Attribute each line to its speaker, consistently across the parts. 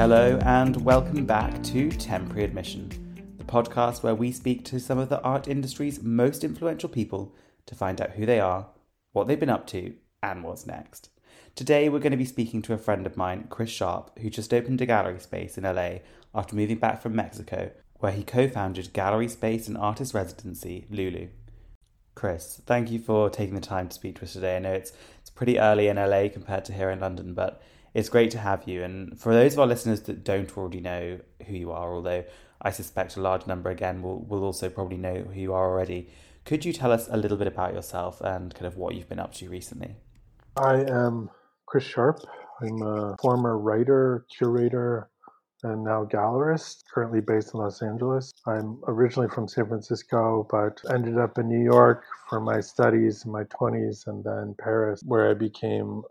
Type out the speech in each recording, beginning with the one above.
Speaker 1: Hello, and welcome back to Temporary Admission, the podcast where we speak to some of the art industry's most influential people to find out who they are, what they've been up to, and what's next. Today, we're going to be speaking to a friend of mine, Chris Sharp, who just opened a gallery space in LA after moving back from Mexico, where he co founded Gallery Space and Artist Residency, Lulu. Chris, thank you for taking the time to speak to us today. I know it's, it's pretty early in LA compared to here in London, but it's great to have you. And for those of our listeners that don't already know who you are, although I suspect a large number again will, will also probably know who you are already, could you tell us a little bit about yourself and kind of what you've been up to recently?
Speaker 2: I am Chris Sharp. I'm a former writer, curator, and now gallerist, currently based in Los Angeles. I'm originally from San Francisco, but ended up in New York for my studies in my 20s and then Paris, where I became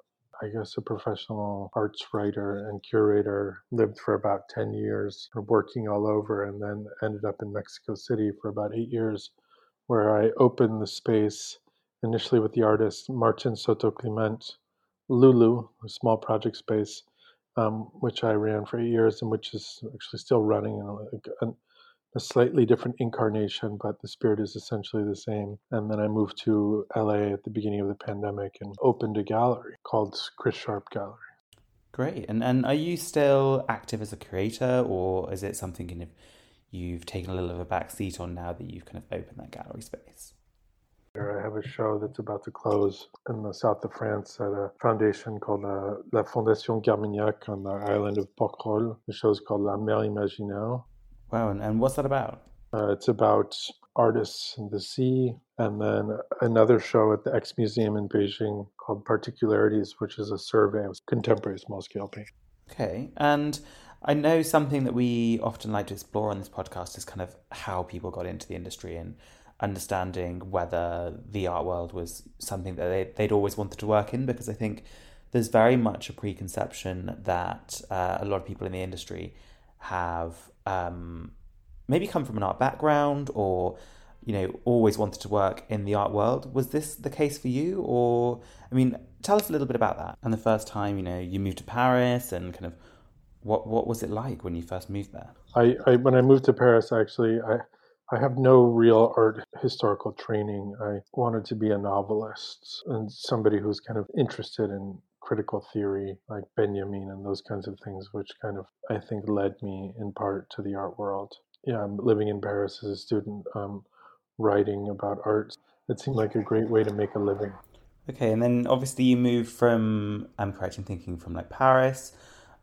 Speaker 2: I guess, a professional arts writer and curator. Lived for about 10 years, working all over, and then ended up in Mexico City for about eight years, where I opened the space initially with the artist Martin Soto Climent, Lulu, a small project space, um, which I ran for eight years and which is actually still running a slightly different incarnation, but the spirit is essentially the same. And then I moved to LA at the beginning of the pandemic and opened a gallery called Chris Sharp Gallery.
Speaker 1: Great. And and are you still active as a creator, or is it something kind of you've taken a little of a back seat on now that you've kind of opened that gallery space?
Speaker 2: I have a show that's about to close in the south of France at a foundation called uh, La Fondation Carmignac on the island of Porquerolles. The show is called La Mer Imaginaire.
Speaker 1: Wow, and, and what's that about?
Speaker 2: Uh, it's about artists in the sea, and then another show at the X Museum in Beijing called Particularities, which is a survey of contemporary small scale painting.
Speaker 1: Okay, and I know something that we often like to explore on this podcast is kind of how people got into the industry and understanding whether the art world was something that they, they'd always wanted to work in, because I think there's very much a preconception that uh, a lot of people in the industry have um, maybe come from an art background or you know always wanted to work in the art world. Was this the case for you? Or i mean tell us a little bit about that. And the first time you know you moved to paris and kind of what what was it like when you first moved there?
Speaker 2: I, I when i moved to paris actually i I have no real art historical training. I wanted to be a novelist and somebody who's kind of interested in critical theory like Benjamin and those kinds of things, which kind of I think led me in part to the art world. Yeah, I'm living in Paris as a student, um, writing about art. It seemed like a great way to make a living.
Speaker 1: Okay, and then obviously you moved from, I'm correct in thinking, from like Paris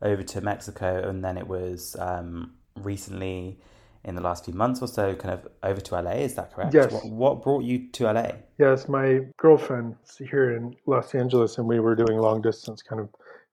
Speaker 1: over to Mexico, and then it was um, recently in the last few months or so, kind of over to LA. Is that correct?
Speaker 2: Yes.
Speaker 1: What, what brought you to LA?
Speaker 2: Yes, my girlfriend here in Los Angeles, and we were doing long distance, kind of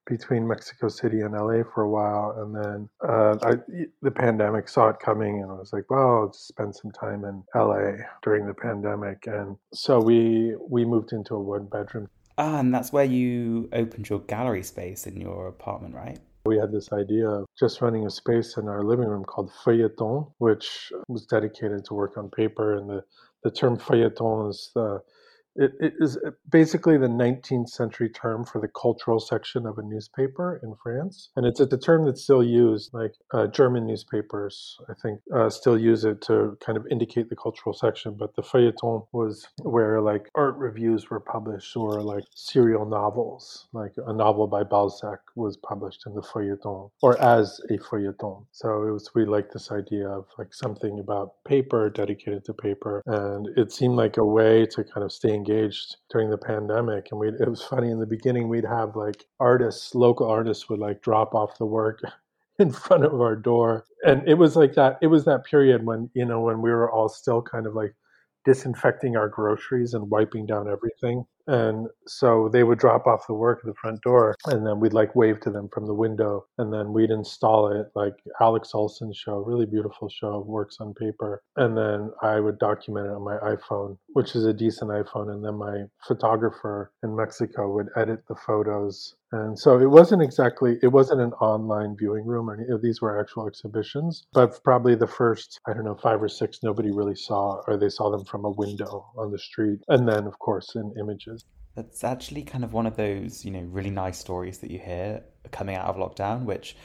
Speaker 2: between Mexico City and LA for a while, and then uh, I, the pandemic saw it coming, and I was like, "Well, I'll just spend some time in LA during the pandemic," and so we we moved into a one bedroom.
Speaker 1: Ah, and that's where you opened your gallery space in your apartment, right?
Speaker 2: We had this idea of just running a space in our living room called feuilleton, which was dedicated to work on paper. And the, the term feuilleton is the it, it is basically the 19th century term for the cultural section of a newspaper in France. And it's a term that's still used, like uh, German newspapers, I think, uh, still use it to kind of indicate the cultural section. But the feuilleton was where like art reviews were published or like serial novels, like a novel by Balzac was published in the feuilleton or as a feuilleton. So it was, we like this idea of like something about paper dedicated to paper. And it seemed like a way to kind of stay engaged during the pandemic and we it was funny in the beginning we'd have like artists local artists would like drop off the work in front of our door. And it was like that. It was that period when, you know, when we were all still kind of like disinfecting our groceries and wiping down everything. And so they would drop off the work at the front door, and then we'd like wave to them from the window, and then we'd install it. Like Alex Olson's show, really beautiful show, works on paper, and then I would document it on my iPhone, which is a decent iPhone, and then my photographer in Mexico would edit the photos. And so it wasn't exactly, it wasn't an online viewing room or any these were actual exhibitions, but probably the first, I don't know, five or six, nobody really saw, or they saw them from a window on the street. And then, of course, in images.
Speaker 1: That's actually kind of one of those, you know, really nice stories that you hear coming out of lockdown, which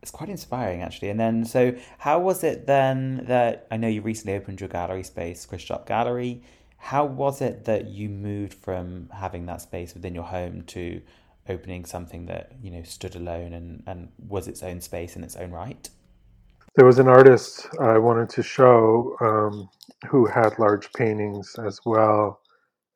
Speaker 1: is quite inspiring actually. And then, so how was it then that I know you recently opened your gallery space, Chris Sharp Gallery? How was it that you moved from having that space within your home to opening something that you know stood alone and, and was its own space in its own right?
Speaker 2: There was an artist I wanted to show um, who had large paintings as well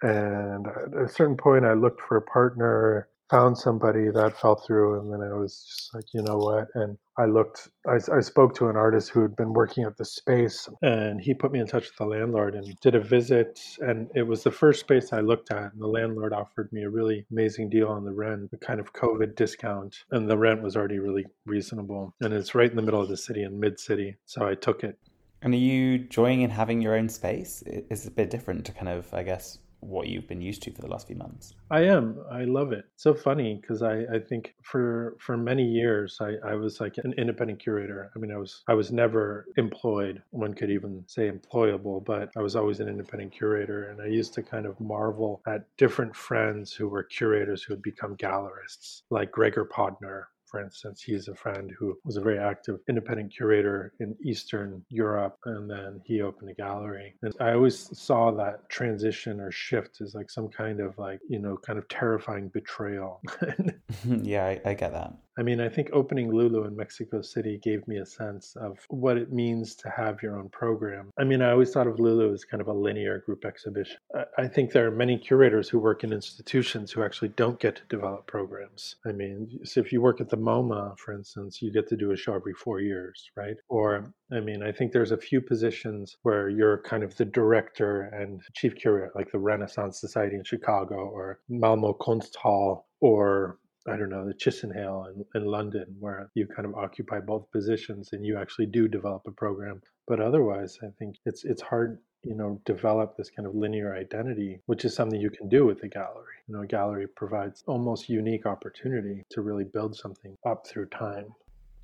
Speaker 2: and at a certain point, I looked for a partner, found somebody that fell through, and then I was just like, you know what? And I looked, I, I spoke to an artist who had been working at the space, and he put me in touch with the landlord and did a visit. And it was the first space I looked at, and the landlord offered me a really amazing deal on the rent, a kind of COVID discount, and the rent was already really reasonable. And it's right in the middle of the city, in mid city, so I took it.
Speaker 1: And are you enjoying in having your own space? It's a bit different to kind of, I guess, what you've been used to for the last few months.
Speaker 2: I am. I love it. So funny because I, I think for for many years I, I was like an independent curator. I mean I was I was never employed. One could even say employable, but I was always an independent curator and I used to kind of marvel at different friends who were curators who had become gallerists, like Gregor Podnar, for instance, he's a friend who was a very active independent curator in Eastern Europe, and then he opened a gallery. And I always saw that transition or shift as like some kind of like, you know, kind of terrifying betrayal.
Speaker 1: yeah, I, I get that.
Speaker 2: I mean, I think opening Lulu in Mexico City gave me a sense of what it means to have your own program. I mean, I always thought of Lulu as kind of a linear group exhibition. I think there are many curators who work in institutions who actually don't get to develop programs. I mean, so if you work at the MoMA, for instance, you get to do a show every four years, right? Or, I mean, I think there's a few positions where you're kind of the director and chief curator, like the Renaissance Society in Chicago or Malmo Kunsthal or I don't know, the Chisenhale in, in London, where you kind of occupy both positions and you actually do develop a program. But otherwise, I think it's it's hard, you know, develop this kind of linear identity, which is something you can do with a gallery. You know, a gallery provides almost unique opportunity to really build something up through time.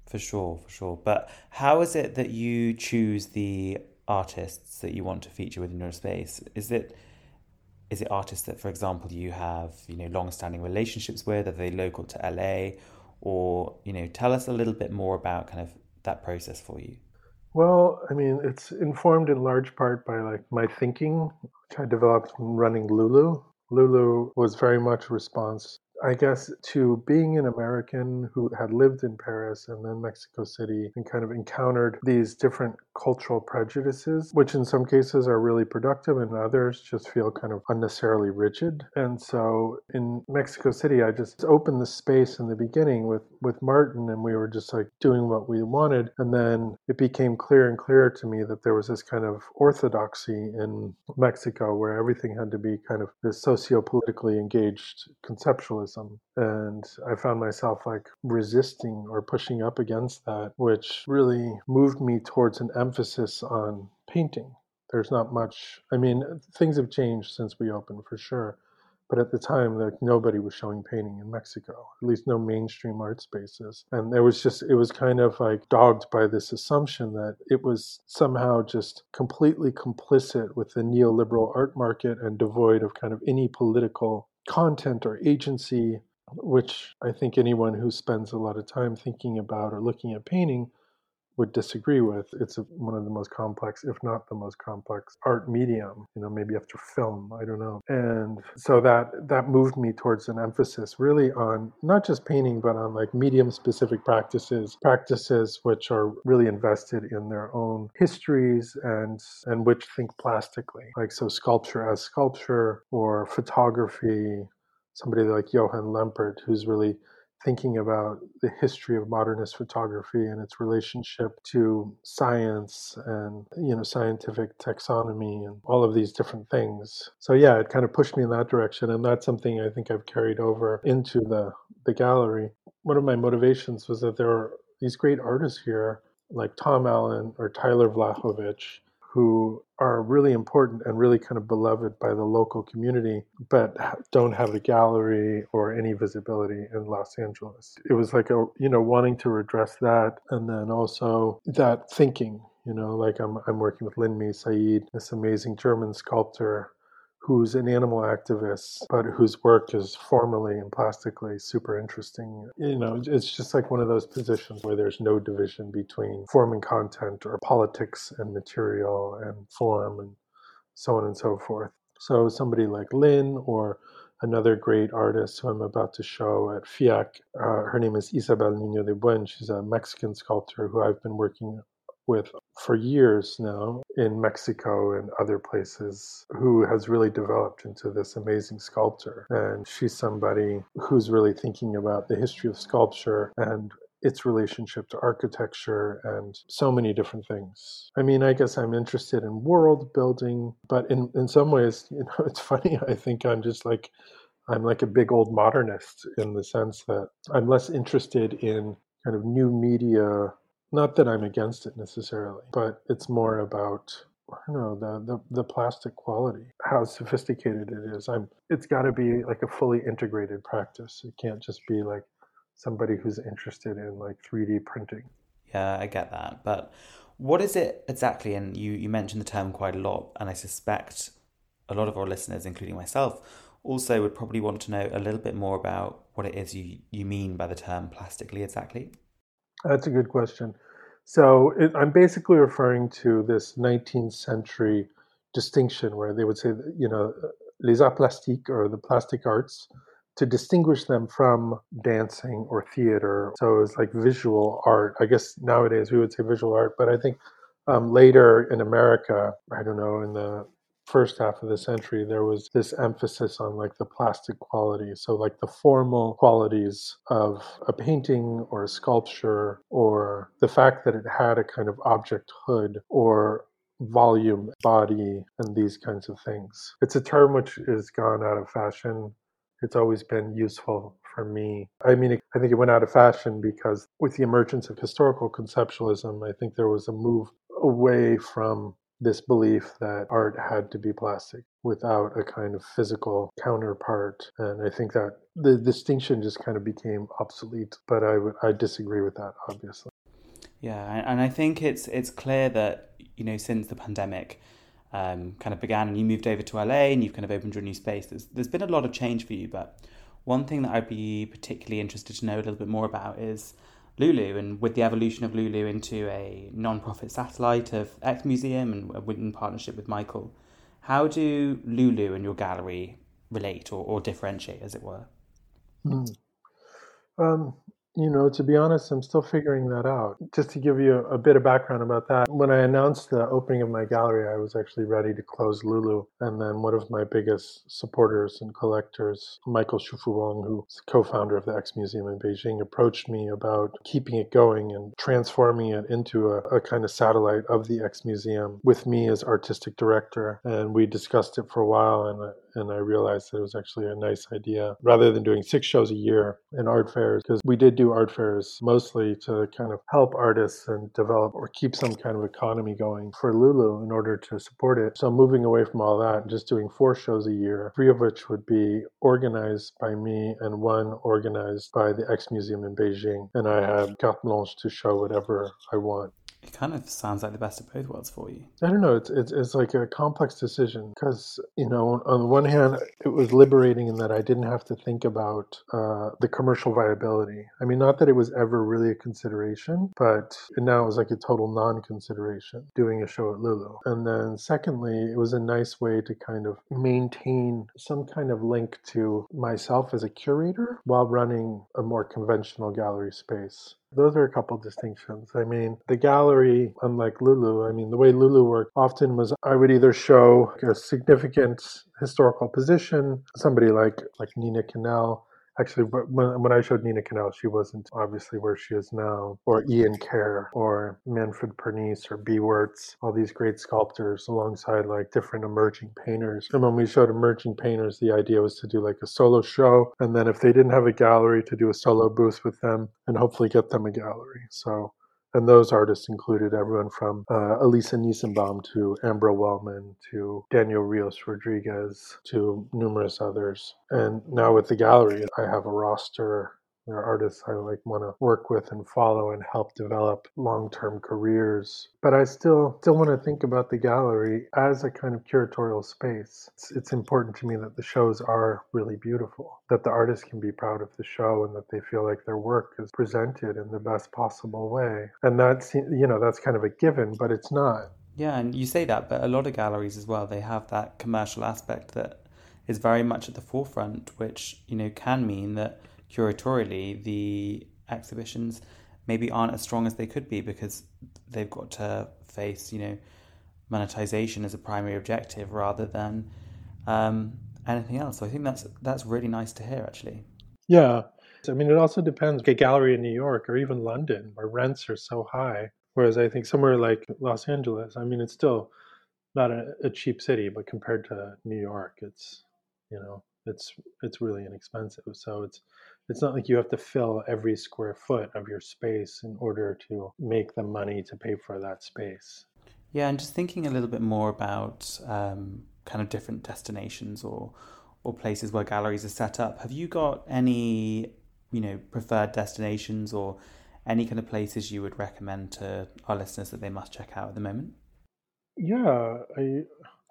Speaker 1: For sure, for sure. But how is it that you choose the artists that you want to feature within your space? Is it is it artists that, for example, you have you know long-standing relationships with? Are they local to LA, or you know, tell us a little bit more about kind of that process for you.
Speaker 2: Well, I mean, it's informed in large part by like my thinking, which I developed from running Lulu. Lulu was very much a response I guess, to being an American who had lived in Paris and then Mexico City and kind of encountered these different cultural prejudices, which in some cases are really productive and others just feel kind of unnecessarily rigid. And so in Mexico City, I just opened the space in the beginning with, with Martin and we were just like doing what we wanted. And then it became clear and clearer to me that there was this kind of orthodoxy in Mexico where everything had to be kind of this socio politically engaged conceptualism and I found myself like resisting or pushing up against that, which really moved me towards an emphasis on painting. There's not much, I mean, things have changed since we opened for sure. But at the time, like nobody was showing painting in Mexico, at least no mainstream art spaces. And there was just, it was kind of like dogged by this assumption that it was somehow just completely complicit with the neoliberal art market and devoid of kind of any political content or agency, which I think anyone who spends a lot of time thinking about or looking at painting would disagree with. It's one of the most complex, if not the most complex, art medium. You know, maybe after film, I don't know. And so that that moved me towards an emphasis really on not just painting, but on like medium-specific practices, practices which are really invested in their own histories and and which think plastically. Like so, sculpture as sculpture or photography. Somebody like Jochen Lempert, who's really thinking about the history of modernist photography and its relationship to science and you know scientific taxonomy and all of these different things. So yeah, it kind of pushed me in that direction, and that's something I think I've carried over into the the gallery. One of my motivations was that there are these great artists here like Tom Allen or Tyler Vlahovic who are really important and really kind of beloved by the local community, but don't have a gallery or any visibility in Los Angeles. It was like a, you know, wanting to redress that and then also that thinking, you know, like I'm, I'm working with Lin May Saeed, this amazing German sculptor who's an animal activist, but whose work is formally and plastically super interesting. You know, it's just like one of those positions where there's no division between form and content or politics and material and form and so on and so forth. So somebody like Lin or another great artist who I'm about to show at FIAC. Uh, her name is Isabel Niño de Buen. She's a Mexican sculptor who I've been working with for years now in Mexico and other places who has really developed into this amazing sculptor. And she's somebody who's really thinking about the history of sculpture and its relationship to architecture and so many different things. I mean, I guess I'm interested in world building, but in, in some ways, you know, it's funny. I think I'm just like, I'm like a big old modernist in the sense that I'm less interested in kind of new media not that I'm against it necessarily, but it's more about I don't know the, the the plastic quality, how sophisticated it is. I'm. It's got to be like a fully integrated practice. It can't just be like somebody who's interested in like 3D printing.
Speaker 1: Yeah, I get that. But what is it exactly? And you you mentioned the term quite a lot, and I suspect a lot of our listeners, including myself, also would probably want to know a little bit more about what it is you you mean by the term plastically exactly.
Speaker 2: That's a good question. So it, I'm basically referring to this 19th century distinction where they would say, that, you know, les arts plastiques or the plastic arts to distinguish them from dancing or theater. So it was like visual art. I guess nowadays we would say visual art, but I think um, later in America, I don't know, in the first half of the century there was this emphasis on like the plastic quality. So like the formal qualities of a painting or a sculpture or the fact that it had a kind of object hood or volume body and these kinds of things. It's a term which has gone out of fashion. It's always been useful for me. I mean, I think it went out of fashion because with the emergence of historical conceptualism, I think there was a move away from this belief that art had to be plastic without a kind of physical counterpart. And I think that the distinction just kind of became obsolete. But I disagree with that, obviously.
Speaker 1: Yeah, and I think it's it's clear that you know since the pandemic um, kind of began and you moved over to LA and you've kind of opened your new space. There's there's been a lot of change for you, but one thing that I'd be particularly interested to know a little bit more about is Lulu and with the evolution of Lulu into a non-profit satellite of X Museum and in partnership with Michael, how do Lulu and your gallery relate or, or differentiate, as it were?
Speaker 2: Mm. You know, to be honest, I'm still figuring that out. Just to give you a, bit of background about that, when I announced the opening of my gallery, I was actually ready to close Lulu. And then one of my biggest supporters and collectors, Michael Xufu Huang, who's co founder of the X Museum in Beijing, approached me about keeping it going and transforming it into a, a kind of satellite of the X Museum with me as artistic director. And we discussed it for a while, and and I realized that it was actually a nice idea rather than doing six shows a year in art fairs because we did do art fairs mostly to kind of help artists and develop or keep some kind of economy going for Lulu in order to support it. So moving away from all that and just doing four shows a year, three of which would be organized by me and one organized by the X Museum in Beijing. And I had carte blanche to show whatever I want
Speaker 1: it kind of sounds like the best of both worlds for you.
Speaker 2: I don't know. It's it's, it's like a complex decision because you know, on the one hand, it was liberating in that I didn't have to think about uh, the commercial viability. I mean, not that it was ever really a consideration, but now it was like a total non-consideration doing a show at Lulu. And then secondly, it was a nice way to kind of maintain some kind of link to myself as a curator while running a more conventional gallery space. Those are a couple distinctions. I mean, the gallery, unlike Lulu, I mean, the way Lulu worked often was I would either show a significant historical position, somebody like like Nina Canell, actually, when, when I showed Nina Canell, she wasn't obviously where she is now, or Ian Kerr, or Manfred Pernice, or B. Wurtz, all these great sculptors alongside like different emerging painters. And when we showed emerging painters, the idea was to do like a solo show, and then if they didn't have a gallery, to do a solo booth with them, and hopefully get them a gallery. So and those artists included everyone from uh, Elisa Nissenbaum to Ambera Wellmann to Daniel Rios Rodriguez to numerous others. And now with the gallery, I have a roster they're artists I like want to work with and follow and help develop long-term careers. But I still still want to think about the gallery as a kind of curatorial space. It's, it's important to me that the shows are really beautiful, that the artists can be proud of the show and that they feel like their work is presented in the best possible way. And that's you know that's kind of a given, but it's not.
Speaker 1: Yeah, and you say that, but a lot of galleries as well, they have that commercial aspect that is very much at the forefront, which, you know, can mean that curatorially, the exhibitions maybe aren't as strong as they could be because they've got to face, you know, monetization as a primary objective rather than um, anything else. So I think that's that's really nice to hear, actually.
Speaker 2: Yeah, I mean, it also depends. A gallery in New York or even London, where rents are so high, whereas I think somewhere like Los Angeles, I mean, it's still not a, a cheap city, but compared to New York, it's you know, it's it's really inexpensive. So it's it's not like you have to fill every square foot of your space in order to make the money to pay for that space.
Speaker 1: Yeah, and just thinking a little bit more about um, kind of different destinations or or places where galleries are set up. Have you got any, you know, preferred destinations or any kind of places you would recommend to our listeners that they must check out at the moment?
Speaker 2: Yeah, I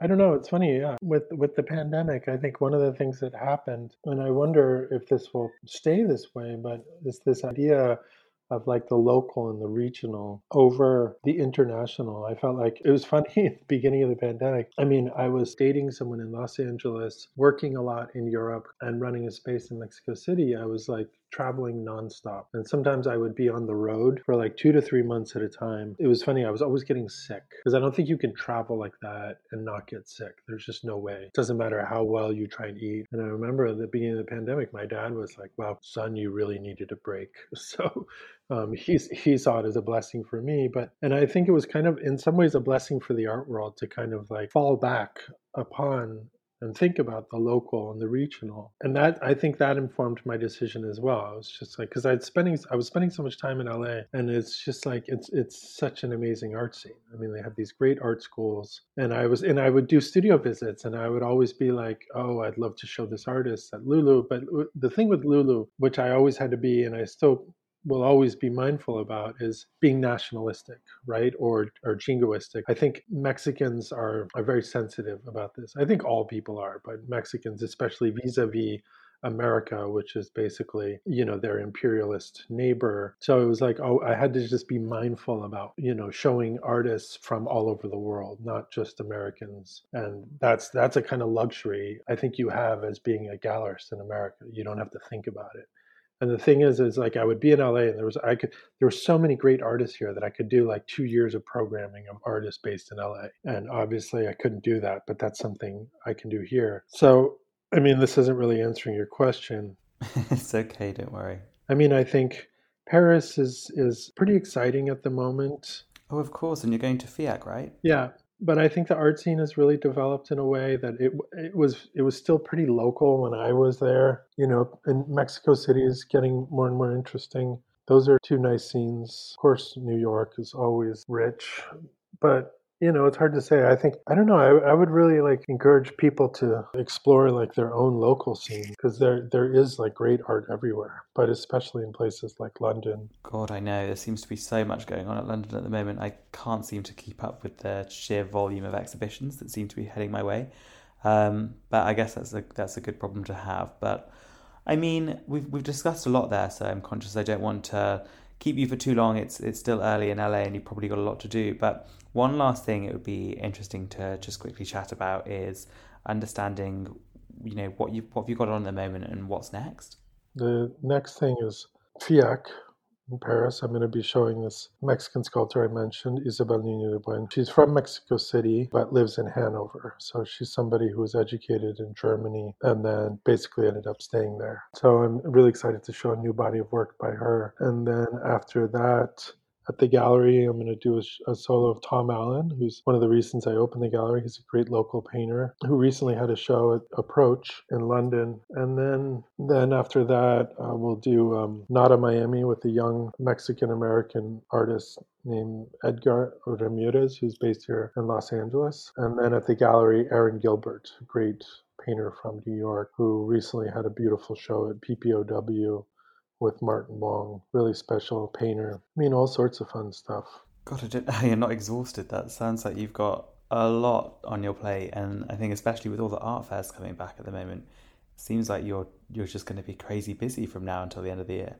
Speaker 2: I don't know. It's funny. Yeah. With with the pandemic, I think one of the things that happened, and I wonder if this will stay this way, but it's this idea of like the local and the regional over the international. I felt like it was funny at the beginning of the pandemic. I mean, I was dating someone in Los Angeles, working a lot in Europe, and running a space in Mexico City. I was like traveling nonstop. And sometimes I would be on the road for like two to three months at a time. It was funny, I was always getting sick because I don't think you can travel like that and not get sick. There's just no way. It doesn't matter how well you try and eat. And I remember at the beginning of the pandemic, my dad was like, wow, son, you really needed a break. So um, he's, he saw it as a blessing for me. But, and I think it was kind of in some ways a blessing for the art world to kind of like fall back upon and think about the local and the regional. And that i think that informed my decision as well. I was just like because i'd spending i was spending so much time in la and it's just like it's it's such an amazing art scene. I mean they have these great art schools and i was and i would do studio visits and i would always be like oh i'd love to show this artist at lulu. But the thing with lulu which i always had to be and i still will always be mindful about is being nationalistic, right? Or or jingoistic. I think Mexicans are are very sensitive about this. I think all people are, but Mexicans especially vis-a-vis America, which is basically, you know, their imperialist neighbor. So it was like, oh, I had to just be mindful about, you know, showing artists from all over the world, not just Americans. And that's that's a kind of luxury I think you have as being a gallerist in America. You don't have to think about it. And the thing is, is like I would be in LA and there was I could there were so many great artists here that I could do like two years of programming of artists based in LA. And obviously I couldn't do that, but that's something I can do here. So I mean this isn't really answering your question.
Speaker 1: it's okay, don't worry.
Speaker 2: I mean I think Paris is is pretty exciting at the moment.
Speaker 1: Oh, of course, and you're going to FIAC, right?
Speaker 2: Yeah, but I think the art scene has really developed in a way that it it was it was still pretty local when I was there. You know, and Mexico City is getting more and more interesting. Those are two nice scenes. Of course, New York is always rich, but you know it's hard to say. I think i don't know I, I would really like encourage people to explore like their own local scene because there there is like great art everywhere but especially in places like london.
Speaker 1: God i know there seems to be so much going on at london at the moment. I can't seem to keep up with the sheer volume of exhibitions that seem to be heading my way. Um, but i guess that's a that's a good problem to have. But i mean we've we've discussed a lot there so i'm conscious i don't want to keep you for too long. It's it's still early in LA, and you've probably got a lot to do. But one last thing it would be interesting to just quickly chat about is understanding, you know, what you what have you got on at the moment and what's next.
Speaker 2: The next thing is FIAC, in Paris. I'm going to be showing this Mexican sculptor I mentioned, Isabel Niño de Buen. She's from Mexico City, but lives in Hanover. So she's somebody who was educated in Germany and then basically ended up staying there. So I'm really excited to show a new body of work by her. And then after that, at the gallery. I'm going to do a, a, solo of Tom Allen, who's one of the reasons I opened the gallery. He's a great local painter who recently had a show at Approach in London. And then, then after that, uh, we'll do um, Nada Miami with a young Mexican American artist named Edgar Ramirez, who's based here in Los Angeles. And then at the gallery, Aaron Gilbert, a great painter from New York, who recently had a beautiful show at PPOW with Martin Wong. Really special painter. I mean, all sorts of fun stuff.
Speaker 1: God, you're not exhausted. That sounds like you've got a lot on your plate, and I think especially with all the art fairs coming back at the moment, it seems like you're you're just going to be crazy busy from now until the end of the year.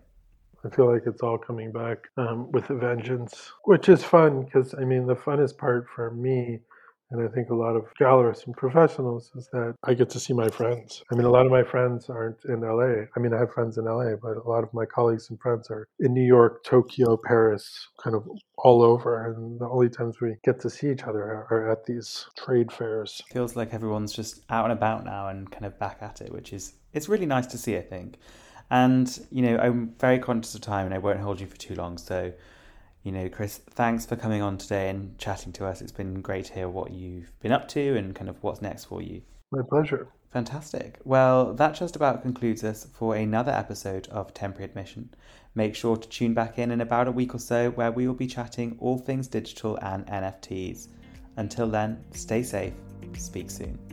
Speaker 2: I feel like it's all coming back um, with a vengeance, which is fun because I mean the funnest part for me and I think a lot of gallerists and professionals is that I get to see my friends. I mean, a lot of my friends aren't in LA. I mean, I have friends in LA, but a lot of my colleagues and friends are in New York, Tokyo, Paris, kind of all over. And the only times we get to see each other are at these trade fairs.
Speaker 1: Feels like everyone's just out and about now and kind of back at it, which is it's really nice to see, I think. And, you know, I'm very conscious of time and I won't hold you for too long. So you know, Chris, thanks for coming on today and chatting to us. It's been great to hear what you've been up to and kind of what's next for you.
Speaker 2: My pleasure.
Speaker 1: Fantastic. Well, that just about concludes us for another episode of Temporary Admission. Make sure to tune back in in about a week or so where we will be chatting all things digital and NFTs. Until then, stay safe. Speak soon.